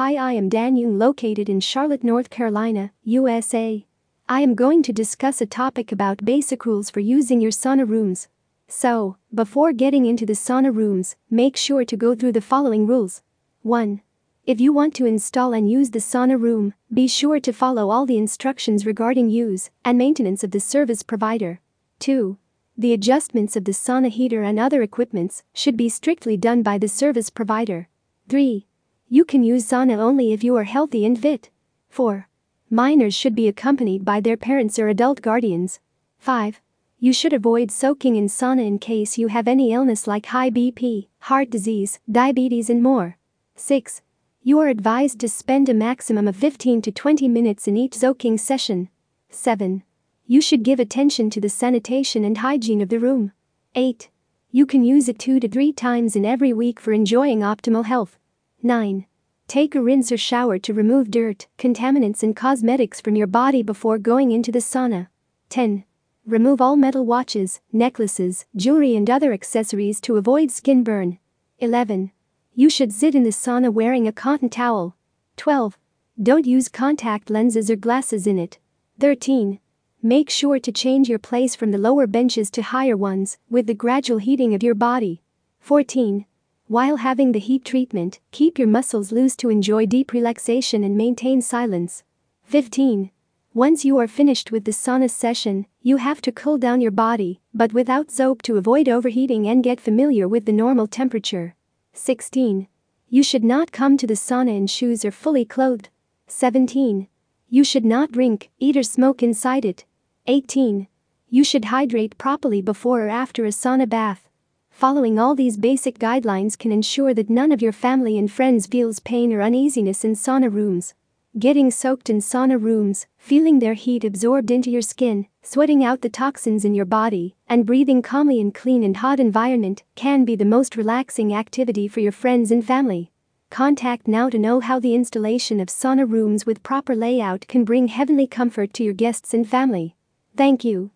Hi, I am Dan Young located in Charlotte, North Carolina, USA. I am going to discuss a topic about basic rules for using your sauna rooms. So, before getting into the sauna rooms, make sure to go through the following rules. 1. If you want to install and use the sauna room, be sure to follow all the instructions regarding use and maintenance of the service provider. 2. The adjustments of the sauna heater and other equipments should be strictly done by the service provider. 3. You can use sauna only if you are healthy and fit. 4. Minors should be accompanied by their parents or adult guardians. 5. You should avoid soaking in sauna in case you have any illness like high BP, heart disease, diabetes, and more. 6. You are advised to spend a maximum of 15 to 20 minutes in each soaking session. 7. You should give attention to the sanitation and hygiene of the room. 8. You can use it 2 to 3 times in every week for enjoying optimal health. 9. Take a rinse or shower to remove dirt, contaminants, and cosmetics from your body before going into the sauna. 10. Remove all metal watches, necklaces, jewelry, and other accessories to avoid skin burn. 11. You should sit in the sauna wearing a cotton towel. 12. Don't use contact lenses or glasses in it. 13. Make sure to change your place from the lower benches to higher ones with the gradual heating of your body. 14. While having the heat treatment, keep your muscles loose to enjoy deep relaxation and maintain silence. 15. Once you are finished with the sauna session, you have to cool down your body, but without soap to avoid overheating and get familiar with the normal temperature. 16. You should not come to the sauna in shoes or fully clothed. 17. You should not drink, eat, or smoke inside it. 18. You should hydrate properly before or after a sauna bath. Following all these basic guidelines can ensure that none of your family and friends feels pain or uneasiness in sauna rooms. Getting soaked in sauna rooms, feeling their heat absorbed into your skin, sweating out the toxins in your body, and breathing calmly in clean and hot environment can be the most relaxing activity for your friends and family. Contact now to know how the installation of sauna rooms with proper layout can bring heavenly comfort to your guests and family. Thank you.